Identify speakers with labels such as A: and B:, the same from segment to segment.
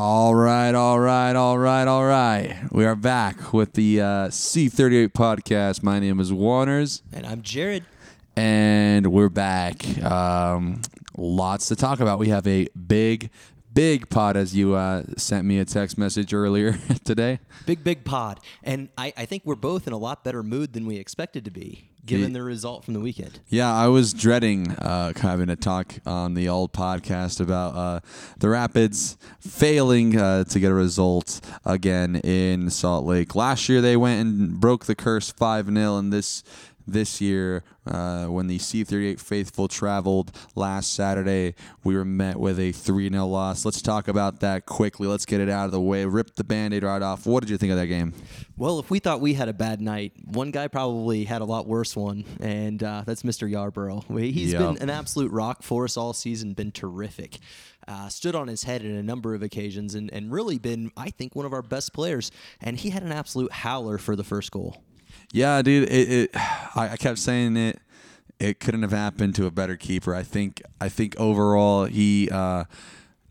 A: All right, all right, all right, all right. We are back with the uh, C38 podcast. My name is Warners,
B: And I'm Jared.
A: and we're back. Um, lots to talk about. We have a big, big pod, as you uh, sent me a text message earlier today.
B: Big, big pod. And I, I think we're both in a lot better mood than we expected to be, given the result from the weekend.
A: Yeah, I was dreading uh, having a talk on the old podcast about uh, the Rapids failing uh, to get a result again in Salt Lake. Last year they went and broke the curse 5 0, and this this year, uh, when the C38 faithful traveled last Saturday, we were met with a 3 0 loss. Let's talk about that quickly. Let's get it out of the way. Rip the band aid right off. What did you think of that game?
B: Well, if we thought we had a bad night, one guy probably had a lot worse one, and uh, that's Mr. Yarbrough. He's
A: Yeah.
B: been an absolute rock for us all season, been terrific. Uh, stood on his head in a number of occasions and, and really been, I think, one of our best players. And he had an absolute howler for the first goal.
A: Yeah, dude. It, it I, I kept saying it. It couldn't have happened to a better keeper. I think. I think overall he uh,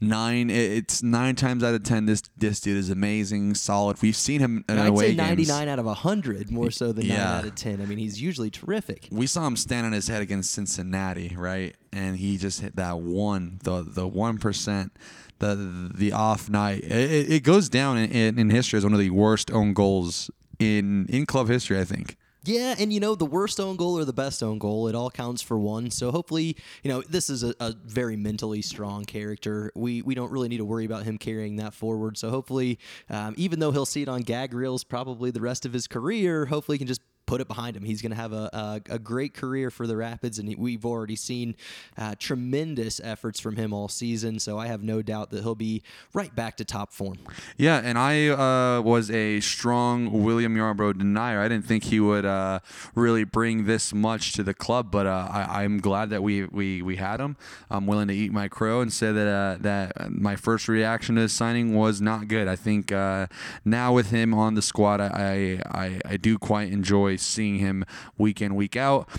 A: nine. It's nine times out of ten. This this dude is amazing, solid. We've seen him in
B: I'd
A: away
B: say
A: games.
B: 99 out of 100 more so than 9 out of 10. I mean, he's usually terrific.
A: We saw him stand on his head against Cincinnati, right? And he just hit that one, the the one percent, the the off night. It, it- it goes down in, in, in history as one of the worst own goals in in club history. I think.
B: Yeah, and you know, the worst own goal or the best own goal, it all counts for one. So hopefully, you know, this is a, a very mentally strong character. We we don't really need to worry about him carrying that forward. So hopefully, um, even though he'll see it on gag reels probably the rest of his career, hopefully he can just put it behind him. He's going to have a, a, a great career for the Rapids, and we've already seen uh, tremendous efforts from him all season. So I have no doubt that he'll be right back to top form.
A: Yeah, and I uh, was a strong William Yarbrough denier. I didn't think he would uh, really bring this much to the club, but uh, I, I'm glad that we, we, we had him. I'm willing to eat my crow and say that uh, that my first reaction to his signing was not good. I think uh, now with him on the squad, I, I, I do quite enjoy seeing him week in week out.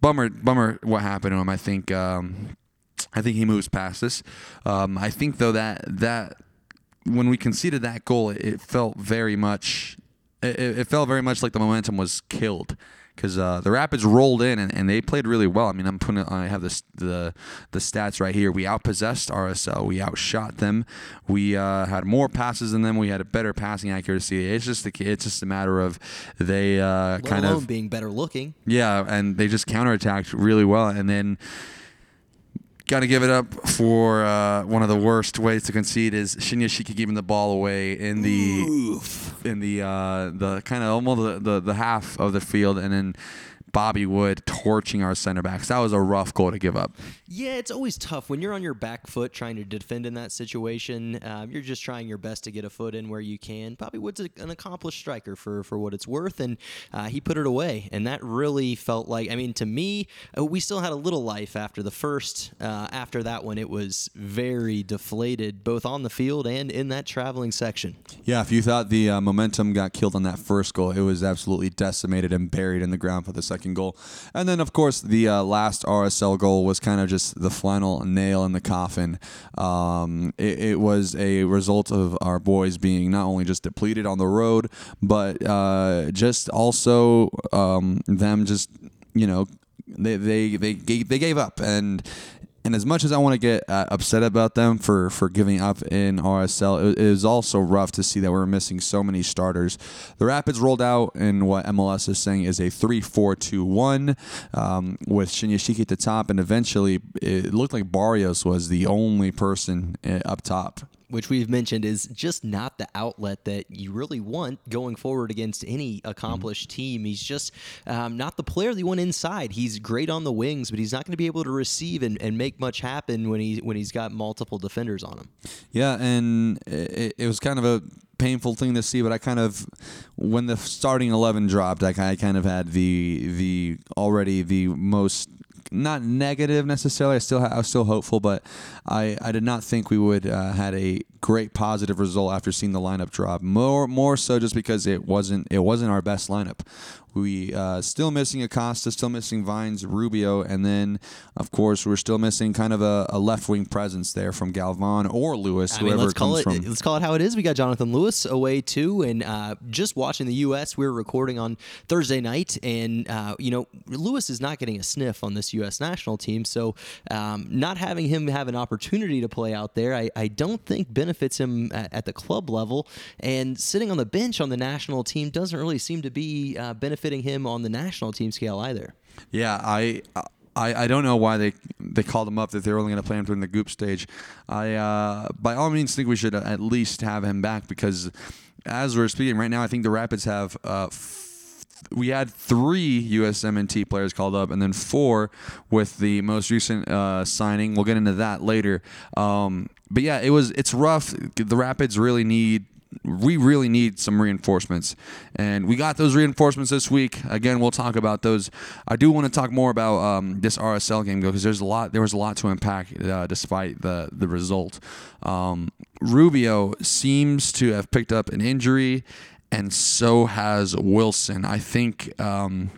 A: Bummer, bummer, what happened to him. I think. Um, I think he moves past this. Um, I think though that that when we conceded that goal, it, it felt very much. It, it felt very much like the momentum was killed because uh, the Rapids rolled in and, and they played really well. I mean, I'm putting I have this the the stats right here. We outpossessed RSL. We outshot them. We uh, had more passes than them. We had a better passing accuracy. It's just a, it's just a matter of they uh, kind
B: alone
A: of
B: being better looking.
A: yeah, and they just counterattacked really well, and then got to give it up for uh, one of the worst ways to concede is Shinyashiki giving the ball away in the in the uh, the kind of almost the, the the half of the field, and then Bobby Wood torching our center backs. That was a rough goal to give up.
B: Yeah, it's always tough when you're on your back foot trying to defend in that situation. Um, you're just trying your best to get a foot in where you can. Bobby Wood's a, an accomplished striker for for what it's worth, and uh, he put it away. And that really felt like, I mean, to me, uh, we still had a little life after the first. Uh, after that one, it was very deflated, both on the field and in that traveling section.
A: Yeah, if you thought the uh, momentum got killed on that first goal, it was absolutely decimated and buried in the ground for the second goal. And then, of course, the uh, last RSL goal was kind of just the final nail in the coffin. Um, it, it was a result of our boys being not only just depleted on the road, but uh, just also um, them just, you know, they, they, they, they gave up. And and as much as I want to get uh, upset about them for, for giving up in RSL, it, it was also rough to see that we were missing so many starters. The Rapids rolled out in what MLS is saying is a 3 4 2 1 um, with Shinyashiki at the top, and eventually it looked like Barrios was the only person uh, up top.
B: Which we've mentioned is just not the outlet that you really want going forward against any accomplished team. He's just um, not the player that you want inside. He's great on the wings, but he's not going to be able to receive and, and make much happen when he when he's got multiple defenders on him.
A: Yeah, and it, it was kind of a painful thing to see, but I kind of, when the starting eleven dropped, I, I kind of had the the already the most not negative necessarily. I still I was still hopeful, but I, I did not think we would uh, had a great positive result after seeing the lineup drop. More more so just because it wasn't it wasn't our best lineup. We uh, still missing Acosta, still missing Vines, Rubio, and then of course we're still missing kind of a, a left wing presence there from Galvan or Lewis,
B: I mean,
A: whoever
B: let's
A: it
B: call
A: comes
B: it
A: from.
B: let's call it how it is. We got Jonathan Lewis away too, and uh, just watching the U.S. We were recording on Thursday night, and uh, you know Lewis is not getting a sniff on this U.S. national team, so um, not having him have an opportunity to play out there, I, I don't think benefits him at, at the club level. And sitting on the bench on the national team doesn't really seem to be uh, benefiting him on the national team scale either.
A: Yeah, I. I, I don't know why they they called him up that they're only going to play him during the group stage. I uh, by all means think we should at least have him back because as we're speaking right now, I think the Rapids have uh, we had three USMNT players called up and then four with the most recent uh, signing. We'll get into that later. Um, but yeah, it was it's rough. The Rapids really need we really need some reinforcements. And we got those reinforcements this week. Again, we'll talk about those. I do want to talk more about um, this RSL game because there's a lot. There was a lot to unpack uh, despite the the result. Um, Rubio seems to have picked up an injury, and so has Wilson. I think. Um,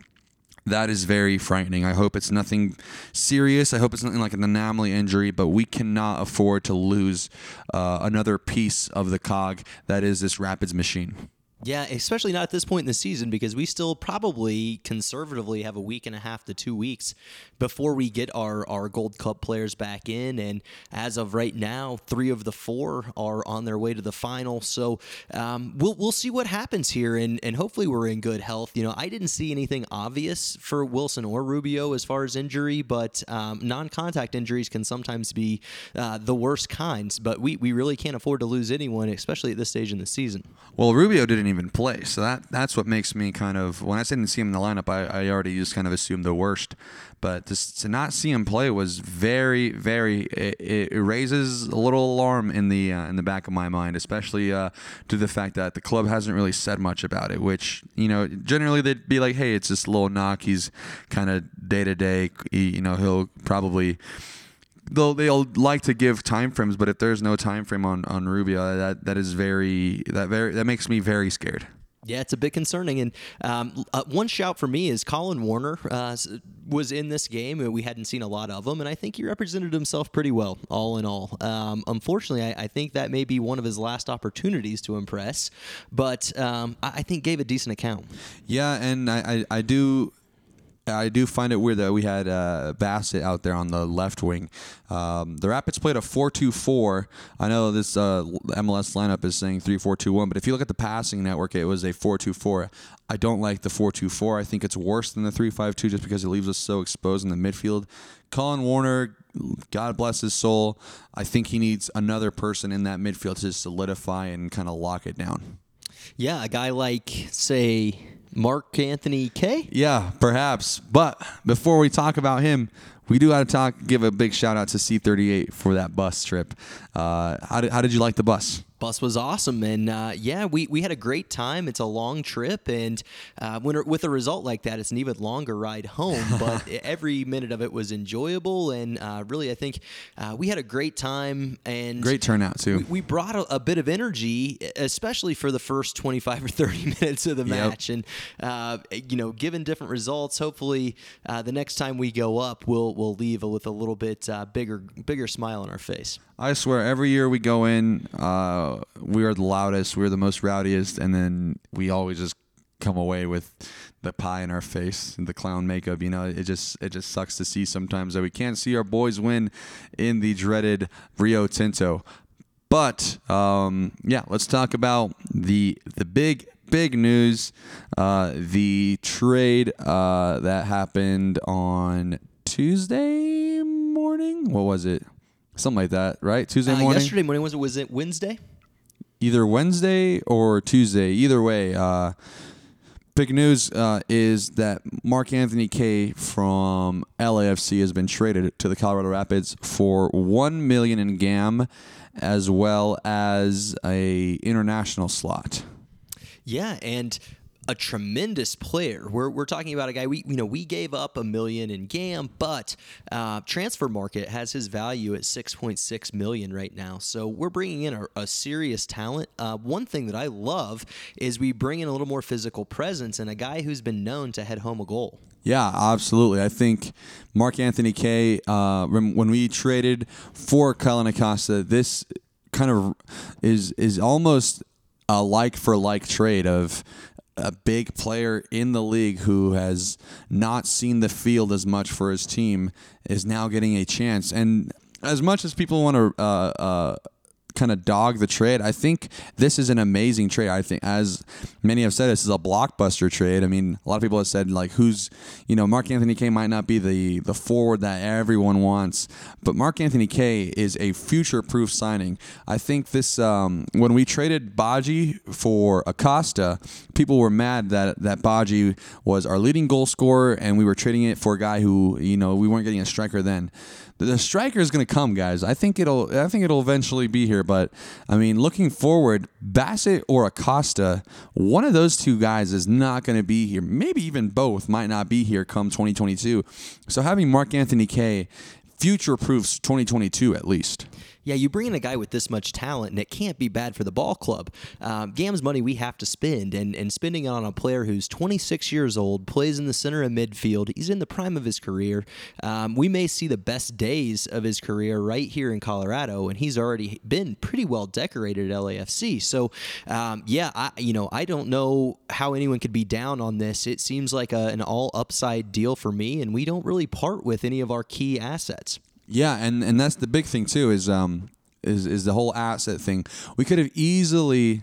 A: that is very frightening. I hope it's nothing serious. I hope it's nothing like an anomaly injury, but we cannot afford to lose uh, another piece of the cog that is this Rapids machine.
B: Yeah, especially not at this point in the season because we still probably conservatively have a week and a half to two weeks before we get our, our Gold Cup players back in. And as of right now, three of the four are on their way to the final. So um, we'll, we'll see what happens here. And, and hopefully we're in good health. You know, I didn't see anything obvious for Wilson or Rubio as far as injury, but um, non contact injuries can sometimes be uh, the worst kinds. But we, we really can't afford to lose anyone, especially at this stage in the season.
A: Well, Rubio didn't even play, so that that's what makes me kind of when I didn't see him in the lineup, I, I already just kind of assumed the worst. But to, to not see him play was very, very. It, it raises a little alarm in the uh, in the back of my mind, especially uh, to the fact that the club hasn't really said much about it. Which you know, generally they'd be like, "Hey, it's just a little knock. He's kind of day to day. You know, he'll probably." They'll they'll like to give time frames, but if there's no time frame on on Rubio, that that is very that very that makes me very scared.
B: Yeah, it's a bit concerning. And um, uh, one shout for me is Colin Warner uh, was in this game. We hadn't seen a lot of him, and I think he represented himself pretty well, all in all. Um, unfortunately, I, I, think that may be one of his last opportunities to impress, but um, I, I, think gave a decent account.
A: Yeah, and I, I, I do I do find it weird that we had uh, Bassett out there on the left wing. Um, the Rapids played a 4 2 4. I know this uh, MLS lineup is saying 3 4 2 1, but if you look at the passing network, it was a 4 2 4. I don't like the 4 2 4. I think it's worse than the 3 5 2 just because it leaves us so exposed in the midfield. Colin Warner, God bless his soul. I think he needs another person in that midfield to solidify and kind of lock it down.
B: Yeah, a guy like, say, Mark Anthony Kaye?
A: Yeah, perhaps. But before we talk about him, we do got to talk. Give a big shout out to C38 for that bus trip. Uh, how did how did you like the bus?
B: Bus was awesome. And uh, yeah we, we had a great time. It's a long trip. And uh, when, with a result like that it's an even longer ride home. But every minute of it was enjoyable. And uh, really i think uh, we had a great time. And
A: great turnout too.
B: we, we brought a, a, bit of energy especially for the first 25 or 30 minutes of the match. Yep. and uh, you know given different results hopefully uh, the next time we go up we'll we'll leave with a little bit bigger bigger smile on our face.
A: I swear, every year we go in, uh, we are the loudest, we're the most rowdiest, and then we always just come away with the pie in our face and the clown makeup. You know, it just it just sucks to see sometimes that we can't see our boys win in the dreaded Rio Tinto. But um, yeah, let's talk about the the big big news, uh, the trade uh, that happened on Tuesday morning. What was it? something like that, right? Tuesday
B: uh,
A: morning.
B: Yesterday morning was it? Was it Wednesday?
A: Either Wednesday or Tuesday. Either way, uh, big news uh, is that Mark Anthony Kaye from LAFC has been traded to the Colorado Rapids for one million in GAM, as well as a international slot.
B: Yeah, and a tremendous player. We're, we're talking about a guy we you know we gave up a million in GAM, but uh, transfer market has his value at 6.6 million right now. So we're bringing in a, a serious talent. Uh, one thing that I love is we bring in a little more physical presence and a guy who's been known to head home a goal.
A: Yeah, absolutely. I think Mark Anthony Kaye. uh, when we traded for Kellyn Acosta, this kind of is is almost a like for like trade of a big player in the league who has not seen the field as much for his team is now getting a chance. And as much as people want to uh, uh, kind of dog the trade. I think this is an amazing trade. I think, as many have said, this is a blockbuster trade. I mean, a lot of people have said like, who's, you know, Mark Anthony Kaye might not be the the forward that everyone wants, but Mark Anthony Kaye is a future proof signing. I think this um, when we traded Badji for Acosta, people were mad that that Badji was our leading goal scorer, and we were trading it for a guy who, you know, we weren't getting a striker then the striker is going to come, guys. I think it'll. I think it'll eventually be here. But I mean, looking forward, Bassett or Acosta, one of those two guys is not going to be here. Maybe even both might not be here come 2022. So having Mark Anthony Kaye future proofs 2022 at least
B: yeah, you bring in a guy with this much talent, and it can't be bad for the ball club. Um, GAM's money we have to spend, and, and spending it on a player who's 26 years old, plays in the center of midfield. He's in the prime of his career. Um, we may see the best days of his career right here in Colorado, and he's already been pretty well decorated at LAFC. So, um, yeah, I, you know, I don't know how anyone could be down on this. It seems like a, an all upside deal for me, and we don't really part with any of our key assets.
A: Yeah, and and that's the big thing too is um is is the whole asset thing. We could have easily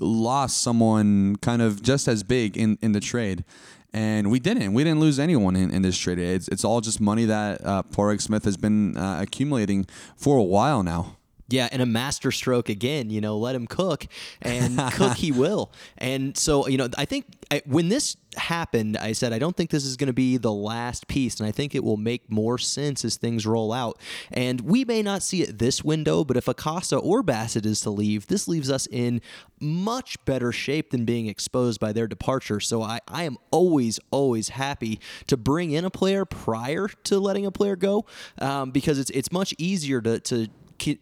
A: lost someone kind of just as big in in the trade. And we didn't. We didn't lose anyone in, in this trade. It's, it's all just money that uh, Smith has been uh, accumulating for a while now.
B: Yeah, and a master stroke again. You know, let him cook, and cook he will. And so, you know, I think I, when this happened, I said I don't think this is going to be the last piece, and I think it will make more sense as things roll out. And we may not see it this window, but if Acosta or Bassett is to leave, this leaves us in much better shape than being exposed by their departure. So I, I am always, always happy to bring in a player prior to letting a player go, um, because it's it's much easier to to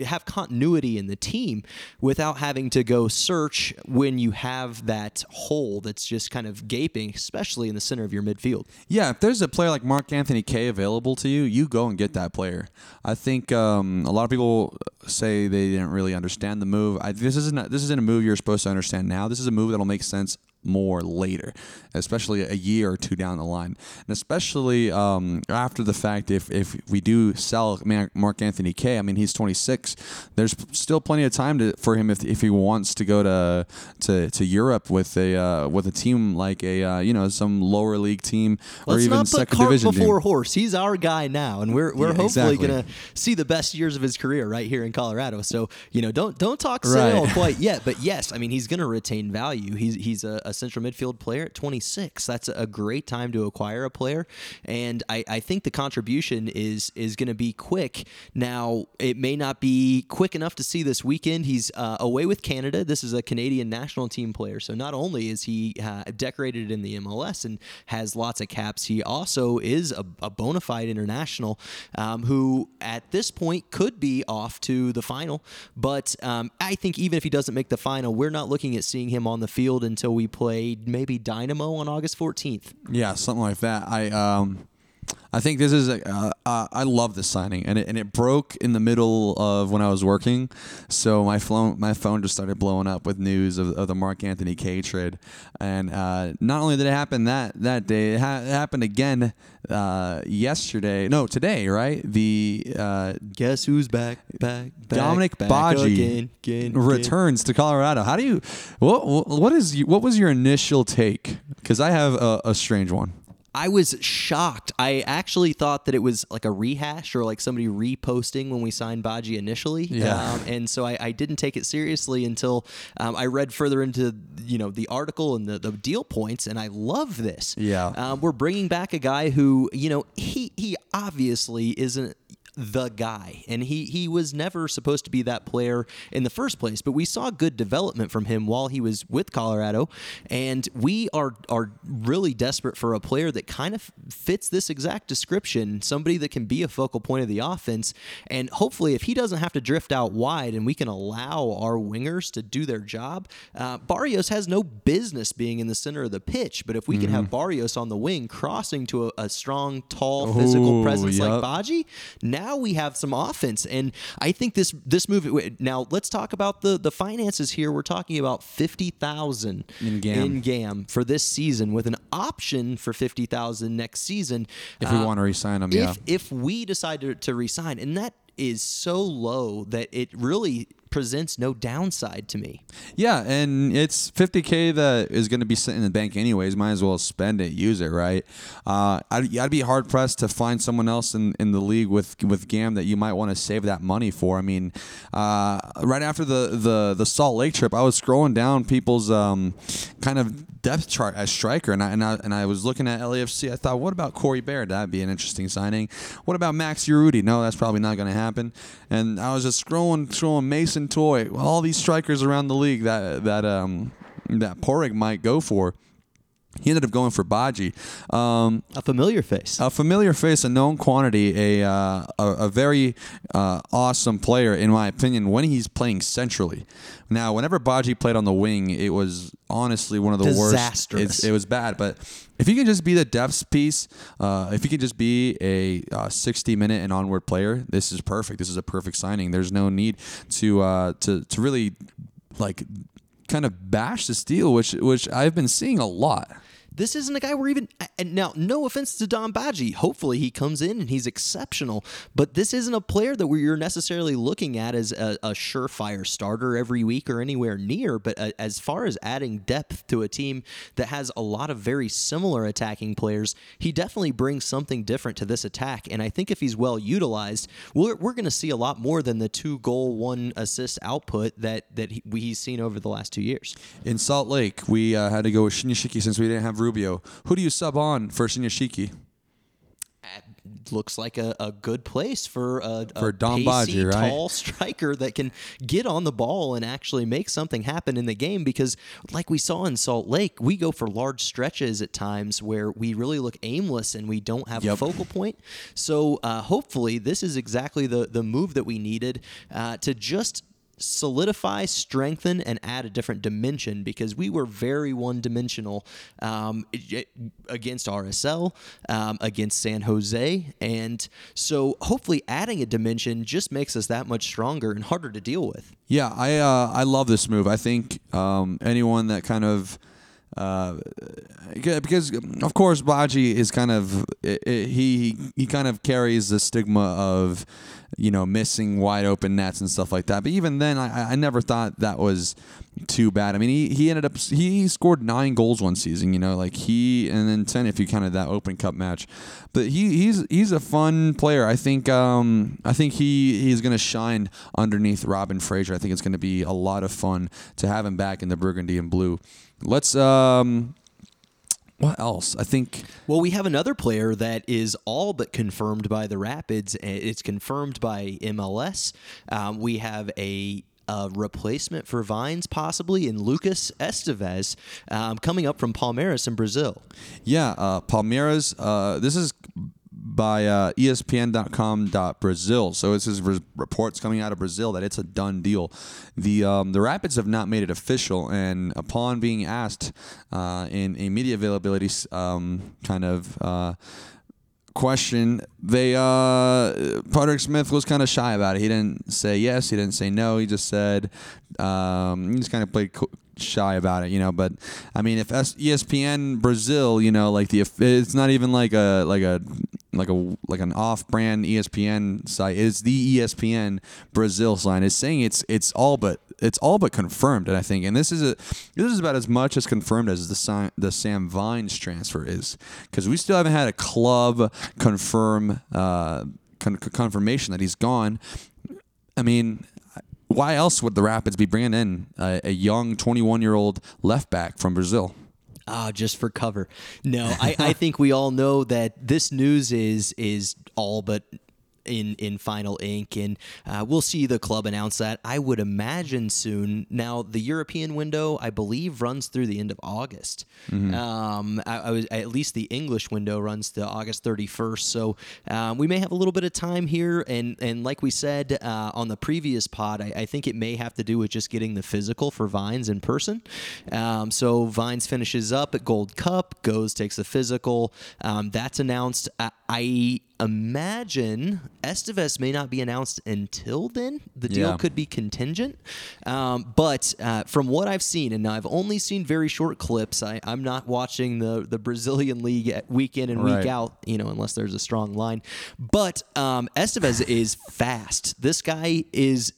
B: have continuity in the team without having to go search when you have that hole that's just kind of gaping, especially in the center of your midfield.
A: Yeah, if there's a player like Mark Anthony Kaye available to you, you go and get that player. I think um, a lot of people say they didn't really understand the move. I, this isn't this isn't a move you're supposed to understand now. This is a move that'll make sense more later, especially a year or two down the line, and especially um, after the fact. If if we do sell Mark Anthony Kaye, I mean he's 26. There's still plenty of time to, for him if, if he wants to go to to, to Europe with a uh, with a team like a uh, you know some lower league team or
B: Let's
A: even
B: not
A: second
B: put cart
A: division
B: before
A: team.
B: horse. He's our guy now, and we're we're
A: Yeah,
B: hopefully
A: exactly.
B: gonna see the best years of his career right here in Colorado. So you know, don't don't talk sale
A: Right.
B: quite yet, but yes, I mean he's gonna retain value. He's he's a, a central midfield player at 26. That's a great time to acquire a player, and I, I think the contribution is is gonna be quick. Now it may not be quick enough to see this weekend. He's uh, away with Canada. This is a Canadian national team player, so not only is he uh, decorated in the MLS and has lots of caps, he also is a, a bona fide international um, who at this point could be off to the final. But um, I think even if he doesn't make the final, we're not looking at seeing him on the field until we play maybe Dynamo on August 14th.
A: Yeah, something like that. I um, I think this is a. Uh, uh, I love this signing, and it, and it broke in the middle of when I was working, so my phone my phone just started blowing up with news of, of the Mark Anthony Kaye trade, and uh, not only did it happen that that day, it, ha- it happened again uh, yesterday. No, today, right? The uh,
B: Guess who's back? Back. back
A: Dominique
B: back
A: Badji
B: again, again, again.
A: returns to Colorado. How do you? What what is you- what was your initial take? Because I have a, a strange one.
B: I was shocked. I actually thought that it was like a rehash or like somebody reposting when we signed Badji initially.
A: Yeah.
B: Um, and so I, I didn't take it seriously until um, I read further into you know the article and the, the deal points, and I love this.
A: Yeah.
B: Um, we're bringing back a guy who you know he he obviously isn't the guy, and he he was never supposed to be that player in the first place. But we saw good development from him while he was with Colorado, and we are are really desperate for a player that kind of fits this exact description. Somebody that can be a focal point of the offense, and hopefully, if he doesn't have to drift out wide, and we can allow our wingers to do their job, uh, Barrios has no business being in the center of the pitch. But if we can have
A: Mm-hmm.
B: Barrios on the wing, crossing to a, a strong, tall, physical
A: Ooh,
B: presence
A: yep.
B: like Badji, now we have some offense. And I think this this move. Now let's talk about the the finances here. We're talking about fifty thousand
A: In GAM.
B: in GAM for this season, with an option for fifty thousand next season.
A: If we
B: Uh,
A: want to re-sign him,
B: if
A: yeah.
B: if we decide to, to resign, and that is so low that it really presents no downside to me.
A: Yeah, and it's 50k that is going to be sitting in the bank anyways. Might as well spend it, use it, right? Uh, I'd, I'd be hard pressed to find someone else in, in the league with with Gam that you might want to save that money for. I mean, uh, right after the, the the Salt Lake trip, I was scrolling down people's um, kind of depth chart as striker, and I, and I and I was looking at LAFC. I thought, what about Corey Baird? That'd be an interesting signing. What about Max Urruti? No, that's probably not going to happen. And I was just scrolling, scrolling Mason Toye, all these strikers around the league that that um that Padraig might go for. He ended up going for Badji. Um,
B: A familiar face.
A: a familiar face, a known quantity, a uh, a, a very uh, awesome player in my opinion when he's playing centrally. Now, whenever Badji played on the wing, it was honestly one of the worst. It's, it was bad, but if you can just be the depth piece, uh, if you can just be a uh, 60 minute and onward player, this is perfect. This is a perfect signing. There's no need to uh, to to really like kind of bash this deal, which which I've been seeing a lot.
B: This isn't a guy we're even. And now, no offense to Don Badji. Hopefully, he comes in and he's exceptional. But this isn't a player that we're necessarily looking at as a, a surefire starter every week or anywhere near. But as far as adding depth to a team that has a lot of very similar attacking players, he definitely brings something different to this attack. And I think if he's well utilized, we're, we're going to see a lot more than the two goal, one assist output that that he, he's seen over the last two years.
A: In Salt Lake, we uh, had to go with Shinyashiki since we didn't have Rubio. Who do you sub on for Shinyashiki?
B: looks like a, a good place for a, a
A: For Don
B: pacey,
A: right?
B: tall striker that can get on the ball and actually make something happen in the game. Because, like we saw in Salt Lake, we go for large stretches at times where we really look aimless and we don't have a focal point. So, uh, hopefully, this is exactly the the move that we needed uh, to just solidify, strengthen, and add a different dimension because we were very one dimensional um, it- it- against RSL, um, against San Jose. And so hopefully adding a dimension just makes us that much stronger and harder to deal with.
A: Yeah, I uh, I love this move. I think um, anyone that kind of uh, because of course Badji is kind of i i he he kind of carries the stigma of you know missing wide open nets and stuff like that. But even then, I, I never thought that was too bad. I mean, he, he ended up he scored nine goals one season. You know, like he and then ten if you counted that Open Cup match. But he he's he's a fun player. I think um I think he he's gonna shine underneath Robin Fraser. I think it's gonna be a lot of fun to have him back in the burgundy and blue. Let's um. What else? I think
B: Well, we have another player that is all but confirmed by the Rapids. It's confirmed by MLS. Um, we have a a replacement for Vines, possibly in Lucas Esteves, um, coming up from Palmeiras in Brazil.
A: Yeah, uh, Palmeiras. Uh, this is by uh, ESPN.com.Brazil. So this is re- reports coming out of Brazil that it's a done deal. The um, the Rapids have not made it official, and upon being asked uh, in a media availability um, kind of. Uh, question they uh Patrick Smith was kind of shy about it he didn't say yes he didn't say no he just said um he just kind of played co- shy about it you know but I mean if ESPN Brazil you know like the it's not even like a like a like a like an off-brand ESPN site is the ESPN Brazil sign is saying it's it's all but it's all but confirmed and I think and this is a this is about as much as confirmed as the sign, the Sam Vines transfer is because we still haven't had a club confirm uh, con- confirmation that he's gone. I mean, why else would the Rapids be bringing in a, a young 21 year old left back from Brazil?
B: Ah, just for cover. No, I, I think we all know that this news is is all but in in final ink, and uh, we'll see the club announce that. I would imagine soon. Now, the European window, I believe, runs through the end of August. Um, I, I was at least the English window runs to August 31st, so um, we may have a little bit of time here. And and like we said uh, on the previous pod, I, I think it may have to do with just getting the physical for Vines in person. Um, so Vines finishes up at Gold Cup, goes takes the physical. Um, that's announced. I, I imagine Esteves may not be announced until then. The deal
A: Yeah.
B: could be contingent. Um, but uh, from what I've seen, and I've only seen very short clips, I, I'm not watching the, the Brazilian league at week in and
A: Right.
B: week out, you know, unless there's a strong line. But um, Esteves is fast. This guy is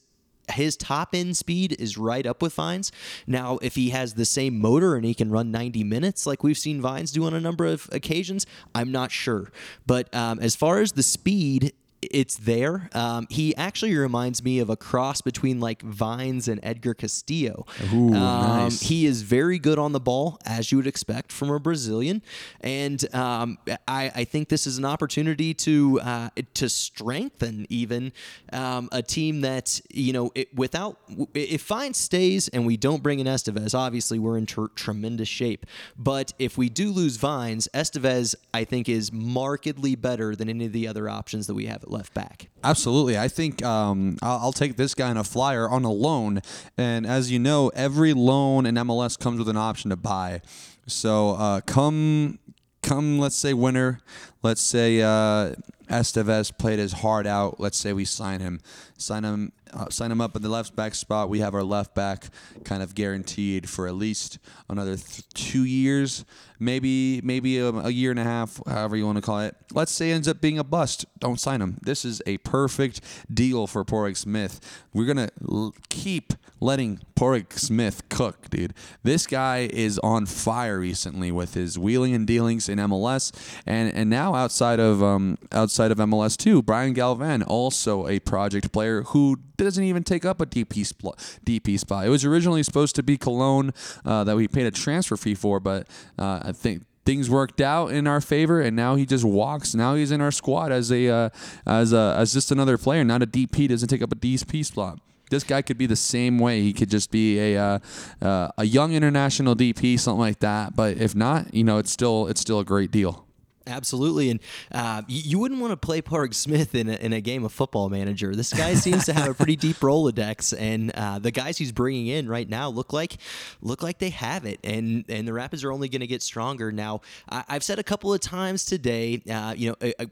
B: his top end speed is right up with Vines. Now, if he has the same motor and he can run 90 minutes like we've seen Vines do on a number of occasions, I'm not sure. But um, as far as the speed, it's there. Um, he actually reminds me of a cross between like Vines and Edgar Castillo.
A: Ooh,
B: Um,
A: nice.
B: He is very good on the ball, as you would expect from a Brazilian, and um, I, I think this is an opportunity to uh, to strengthen even um, a team that you know it, without if Vines stays and we don't bring in Esteves, obviously we're in tr- tremendous shape. But if we do lose Vines, Esteves I think is markedly better than any of the other options that we have at left back.
A: Absolutely. I think um, I'll, I'll take this guy in a flyer on a loan. And as you know, every loan in MLS comes with an option to buy. So uh, come, come, let's say winter. Let's say uh, Esteves played his heart out. Let's say we sign him, sign him, uh, sign him up in the left back spot. We have our left back kind of guaranteed for at least another th- two years, maybe maybe a, a year and a half, however you want to call it. Let's say it ends up being a bust. Don't sign him. This is a perfect deal for Padraig Smith. We're gonna l- keep letting Padraig Smith cook, dude. This guy is on fire recently with his wheeling and dealings in MLS, and and now outside of um outside of MLS too. Braian Galván, also a project player who doesn't even take up a DP spot. DP spot. It was originally supposed to be Colón uh, that we paid a transfer fee for, but uh, I think things worked out in our favor, and now he just walks. Now he's in our squad as a uh, as a as just another player, not a DP. Doesn't take up a DP spot. This guy could be the same way. He could just be a uh, uh, a young international DP, something like that. But if not, you know, it's still it's still a great deal.
B: Absolutely, and uh, you, wouldn't want to play Padraig Smith in a, in a game of Football Manager. This guy seems to have a pretty deep Rolodex, and uh, the guys he's bringing in right now look like look like they have it, and and the Rapids are only going to get stronger. Now, I, I've said a couple of times today, uh, you know. I, I,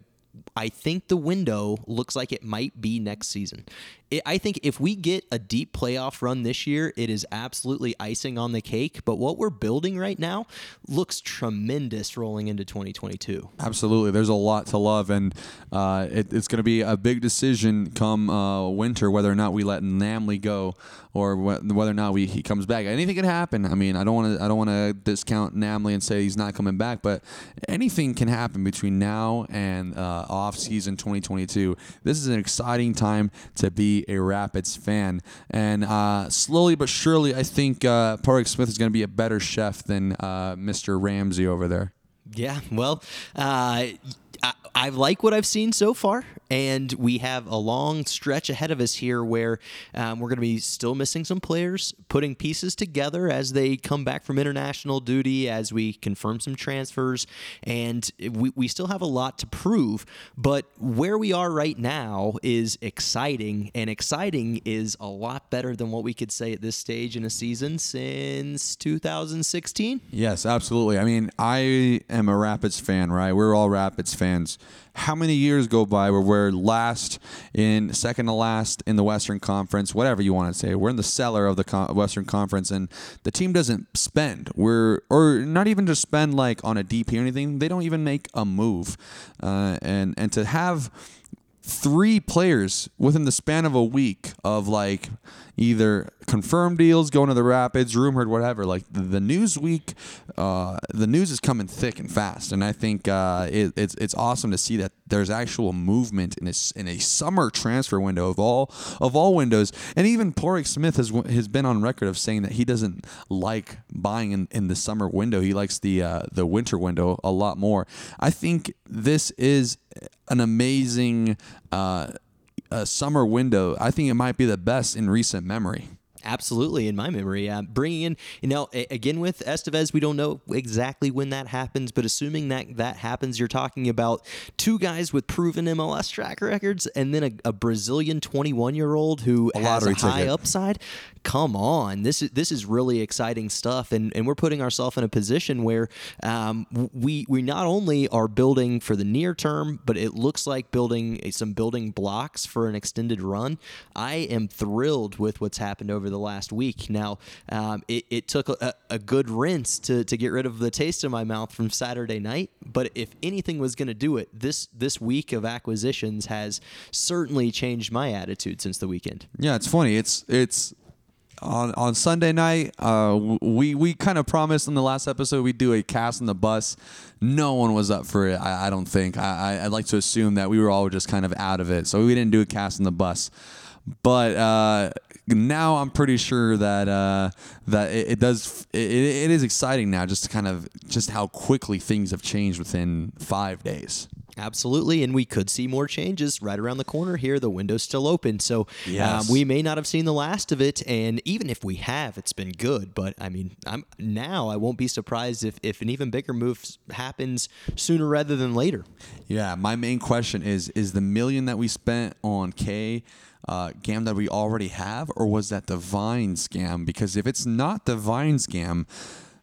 B: I think the window looks like it might be next season. It, I think if we get a deep playoff run this year, it is absolutely icing on the cake. But what we're building right now looks tremendous rolling into 2022.
A: Absolutely, there's a lot to love, and uh, it, it's going to be a big decision come uh, winter whether or not we let Namli go or wh- whether or not we he comes back. Anything can happen. I mean, I don't want to I don't want to discount Namli and say he's not coming back, but anything can happen between now and uh, off season 2022. This is an exciting time to be a Rapids fan, and uh, slowly but surely, I think uh, Padraig Smith is going to be a better chef than uh, Mr. Ramsay over there.
B: Yeah, well, uh, I, I like what I've seen so far, and we have a long stretch ahead of us here where um, we're going to be still missing some players, putting pieces together as they come back from international duty, as we confirm some transfers, and we, we still have a lot to prove. But where we are right now is exciting, and exciting is a lot better than what we could say at this stage in a season since 2016.
A: Yes, absolutely. I mean, I am a Rapids fan, right? We're all Rapids fans. How many years go by where we're last in second to last in the Western Conference, whatever you want to say? We're in the cellar of the Western Conference, and the team doesn't spend. We're or not even just spend like on a DP or anything. They don't even make a move, uh, and and to have three players within the span of a week of like either confirmed deals going to the Rapids, rumored, whatever. Like the, news week, uh, the news is coming thick and fast, and I think uh, it, it's it's awesome to see that there's actual movement in a, in a summer transfer window of all of all windows, and even Padraig Smith has has been on record of saying that he doesn't like buying in, in the summer window. He likes the uh, the winter window a lot more. I think this is an amazing uh, summer window. I think it might be the best in recent memory.
B: Absolutely, in my memory, uh, bringing in you know a- again with Esteves, we don't know exactly when that happens, but assuming that that happens, you're talking about two guys with proven MLS track records, and then a, a Brazilian 21 year old who
A: A
B: has a high
A: ticket.
B: upside. Come on, this is this is really exciting stuff, and and we're putting ourselves in a position where um, we we not only are building for the near term, but it looks like building some building blocks for an extended run. I am thrilled with what's happened over the last week. Now, um, it, it took a, a good rinse to, to get rid of the taste in my mouth from Saturday night. But if anything was going to do it, this this week of acquisitions has certainly changed my attitude since the weekend.
A: Yeah, it's funny. It's it's on on Sunday night. Uh, we we kind of promised in the last episode we'd do a cast on the bus. No one was up for it. I, I don't think. I, I I'd like to assume that we were all just kind of out of it, so we didn't do a cast on the bus. But uh, now I'm pretty sure that uh, that it, it does. It, it is exciting now, just to kind of just how quickly things have changed within five days.
B: Absolutely, and we could see more changes right around the corner here. The window's still open, so
A: Yes.
B: um, we may not have seen the last of it. And even if we have, it's been good. But I mean, I'm now I won't be surprised if if an even bigger move happens sooner rather than later.
A: Yeah, my main question is: Is the million that we spent on Kaye uh, scam that we already have, or was that the Vines GAM? Because if it's not the Vines GAM,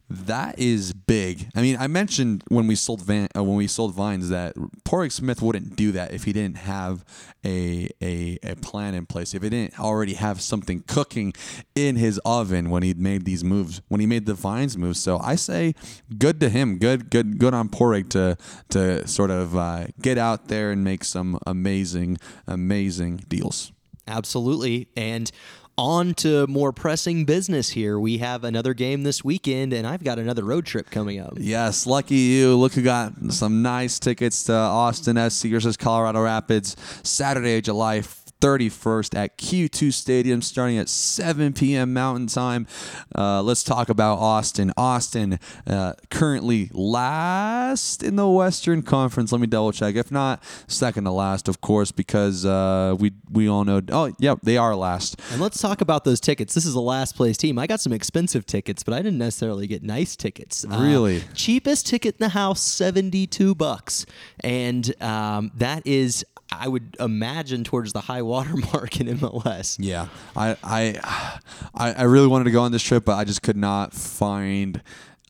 A: that is big. I mean, I mentioned when we sold Van, uh, when we sold Vines that Padraig Smith wouldn't do that if he didn't have a, a a plan in place. If he didn't already have something cooking in his oven when he made these moves, when he made the Vines moves. So I say, good to him. Good, good, good on Padraig to to sort of uh, get out there and make some amazing, amazing deals.
B: Absolutely. And on to more pressing business here. We have another game this weekend, and I've got another road trip coming up.
A: Yes, lucky you. Look who got some nice tickets to Austin FC versus Colorado Rapids Saturday, July 31st at Q2 Stadium starting at 7 p.m. Mountain Time. Uh, let's talk about Austin. Austin uh, currently last in the Western Conference. Let me double check. If not, second to last, of course, because uh, we we all know. Oh, yep, they are last.
B: And let's talk about those tickets. This is the last place team. I got some expensive tickets, but I didn't necessarily get nice tickets. Uh,
A: Really?
B: cheapest ticket in the house, seventy-two bucks, and um, that is, I would imagine, towards the high water mark in MLS.
A: Yeah, I, I, I really wanted to go on this trip, but I just could not find.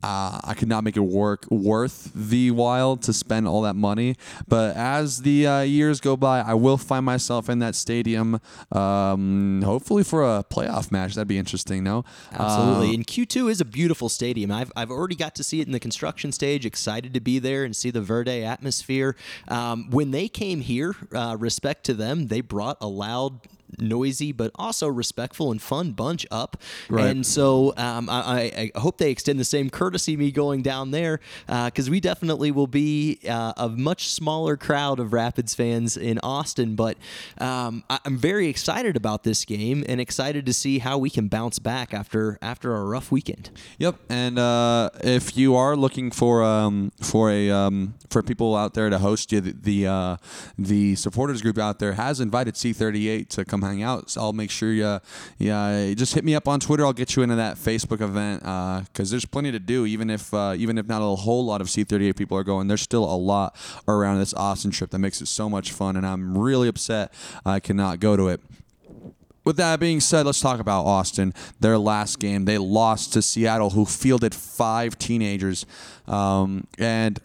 A: Uh, I could not make it work worth the while to spend all that money. But as the uh, years go by, I will find myself in that stadium. Um, hopefully for a playoff match. That'd be interesting. No,
B: Absolutely.
A: Uh,
B: and Q2 is a beautiful stadium. I've, I've already got to see it in the construction stage. Excited to be there and see the Verde atmosphere. Um, when they came here, uh, respect to them, they brought a loud, noisy, but also respectful and fun bunch up.
A: Right.
B: And so um, I, I hope they extend the same courtesy me going down there because we definitely will be uh, a much smaller crowd of Rapids fans in Austin. But um, I, I'm very excited about this game and excited to see how we can bounce back after after a rough weekend.
A: Yep, and uh, if you are looking for um, for a um, for people out there to host you, the the, uh, the supporters group out there has invited C38 to come hang out. So I'll make sure you yeah just hit me up on Twitter. I'll get you into that Facebook event because there's plenty to do. Even if uh, even if not a whole lot of C38 people are going, there's still a lot around this Austin trip that makes it so much fun. And I'm really upset I cannot go to it. With that being said, let's talk about Austin. Their last game, they lost to Seattle, who fielded five teenagers, um, and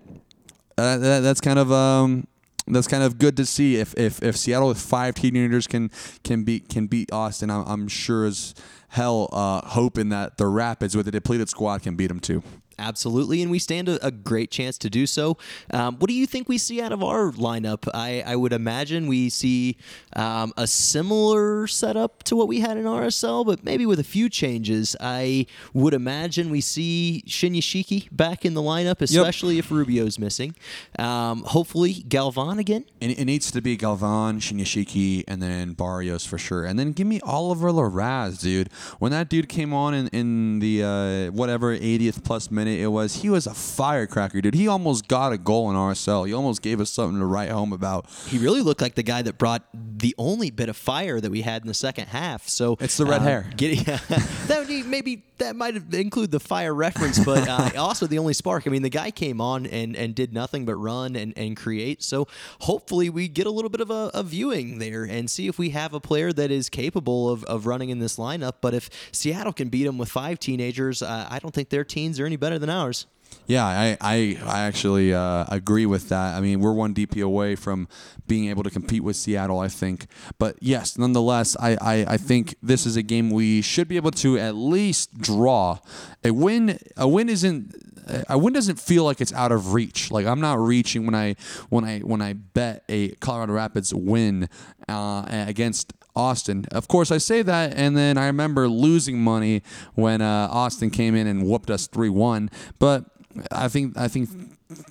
A: uh, that's kind of um, that's kind of good to see. If, if if Seattle with five teenagers can can beat can beat Austin, I'm, I'm sure as hell uh, hoping that the Rapids with a depleted squad can beat them too.
B: Absolutely, and we stand a, a great chance to do so. Um, what do you think we see out of our lineup? I, I would imagine we see um, a similar setup to what we had in RSL, but maybe with a few changes. I would imagine we see Shinyashiki back in the lineup, especially yep. if Rubio's missing. Um, hopefully, Galvan again.
A: And it needs to be Galvan, Shinyashiki, and then Barrios for sure. And then give me Oliver Larraz, dude. When that dude came on in, in the uh, whatever 80th plus minute minute it was, he was a firecracker, dude. He almost got a goal in RSL. He almost gave us something to write home about.
B: He really looked like the guy that brought the only bit of fire that we had in the second half. So
A: it's the red uh, hair.
B: Getting, that would maybe that might include the fire reference, but uh, also the only spark. I mean, the guy came on and, and did nothing but run and, and create. So hopefully we get a little bit of a, a viewing there and see if we have a player that is capable of, of running in this lineup. But if Seattle can beat them with five teenagers, uh, I don't think their teens are any better than ours.
A: Yeah, I I, I actually uh, agree with that. I mean, we're one DP away from being able to compete with Seattle, I think. But yes, nonetheless, I, I, I think this is a game we should be able to at least draw. A win a win isn't a win doesn't feel like it's out of reach. Like I'm not reaching when I when I when I bet a Colorado Rapids win uh, against Austin. Of course, I say that, and then I remember losing money when uh, Austin came in and whooped us three one. But I think I think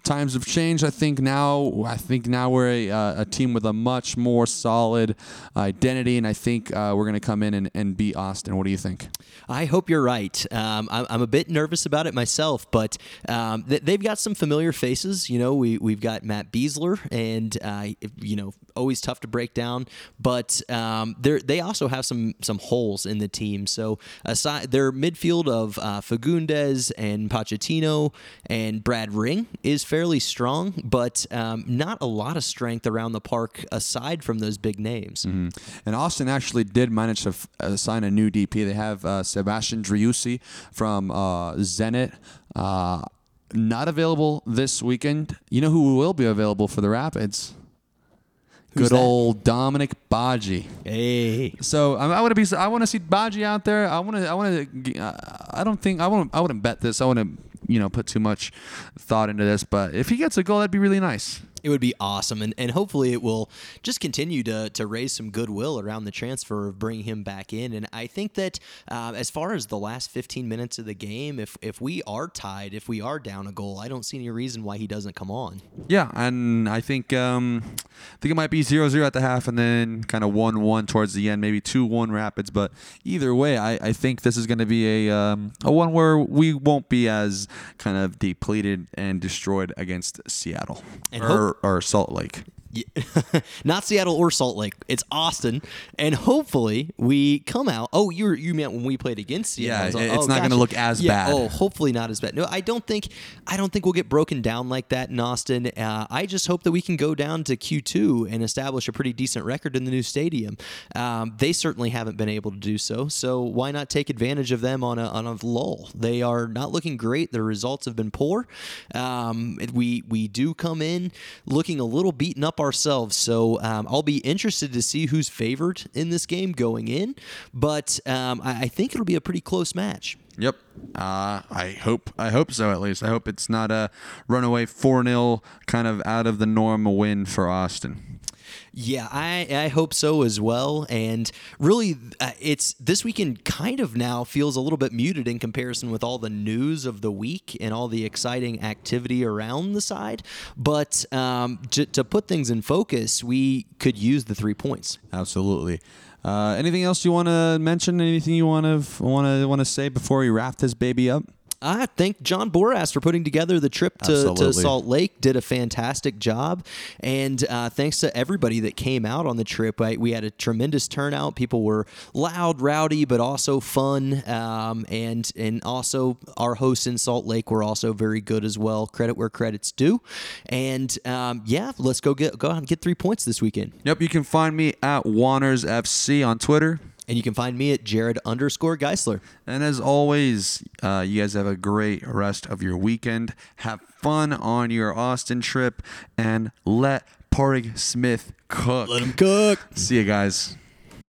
A: times have changed. I think now I think now we're a, uh, a team with a much more solid identity, and I think uh, we're going to come in and, and beat Austin. What do you think?
B: I hope you're right. Um, I'm, I'm, a bit nervous about it myself, but um, th- they've got some familiar faces. You know, we we've got Matt Besler, and uh, you know, always tough to break down. But um, they also have some some holes in the team. So aside their midfield of uh, Fagúndez and Pochettino and Brad Ring is fairly strong, but um, not a lot of strength around the park aside from those big names.
A: Mm-hmm. And Austin actually did manage to f- uh, sign a new DP. They have uh, Sebastian Driussi from uh, Zenit. Uh, not available this weekend. You know who will be available for the Rapids? Who's Good that? old Dominique Badji.
B: Hey.
A: So I, I want to be. I want to see Baji out there. I want to. I want to. I don't think I want. I wouldn't bet this. I want to you know put too much thought into this. But if he gets a goal, that'd be really nice.
B: It would be awesome, and, and hopefully it will just continue to, to raise some goodwill around the transfer of bringing him back in. And I think that uh, as far as the last 15 minutes of the game, if if we are tied, if we are down a goal, I don't see any reason why he doesn't come on.
A: Yeah, and I think um, I think it might be 0-0 at the half, and then kind of one one towards the end, maybe two one Rapids. But either way, I, I think this is going to be a um, a one where we won't be as kind of depleted and destroyed against Seattle or, or Salt Lake.
B: Not Seattle or Salt Lake. It's Austin, and hopefully we come out. Oh, you you meant when we played against
A: Seattle?
B: Yeah,
A: it's
B: oh,
A: not going to look as
B: yeah,
A: bad.
B: Oh, hopefully not as bad. No, I don't think I don't think we'll get broken down like that in Austin. Uh, I just hope that we can go down to Q two and establish a pretty decent record in the new stadium. Um, they certainly haven't been able to do so, so why not take advantage of them on a on a lull? They are not looking great. Their results have been poor. Um, we we do come in looking a little beaten up ourselves. So um, I'll be interested to see who's favored in this game going in, but um, I, I, think it'll be a pretty close match.
A: Yep. Uh, I hope. I hope so. At least I hope it's not a runaway four 0 kind of out of the norm win for Austin.
B: Yeah, I, I hope so as well. And really, uh, it's this weekend kind of now feels a little bit muted in comparison with all the news of the week and all the exciting activity around the side. But um, to, to put things in focus, we could use the three points.
A: Absolutely. Uh, anything else you want to mention? Anything you want to want to want to say before we wrap this baby up?
B: I thank John Boras for putting together the trip to, to Salt Lake. Did a fantastic job, and uh, thanks to everybody that came out on the trip. I, we had a tremendous turnout. People were loud, rowdy, but also fun. Um, and and also our hosts in Salt Lake were also very good as well. Credit where credit's due. And um, yeah, let's go get go out and get three points this weekend.
A: Yep, you can find me at Wanners FC on Twitter.
B: And you can find me at Jared underscore Geisler.
A: And as always, uh, you guys have a great rest of your weekend. Have fun on your Austin trip and let Padraig Smith cook.
B: Let him cook.
A: See you guys.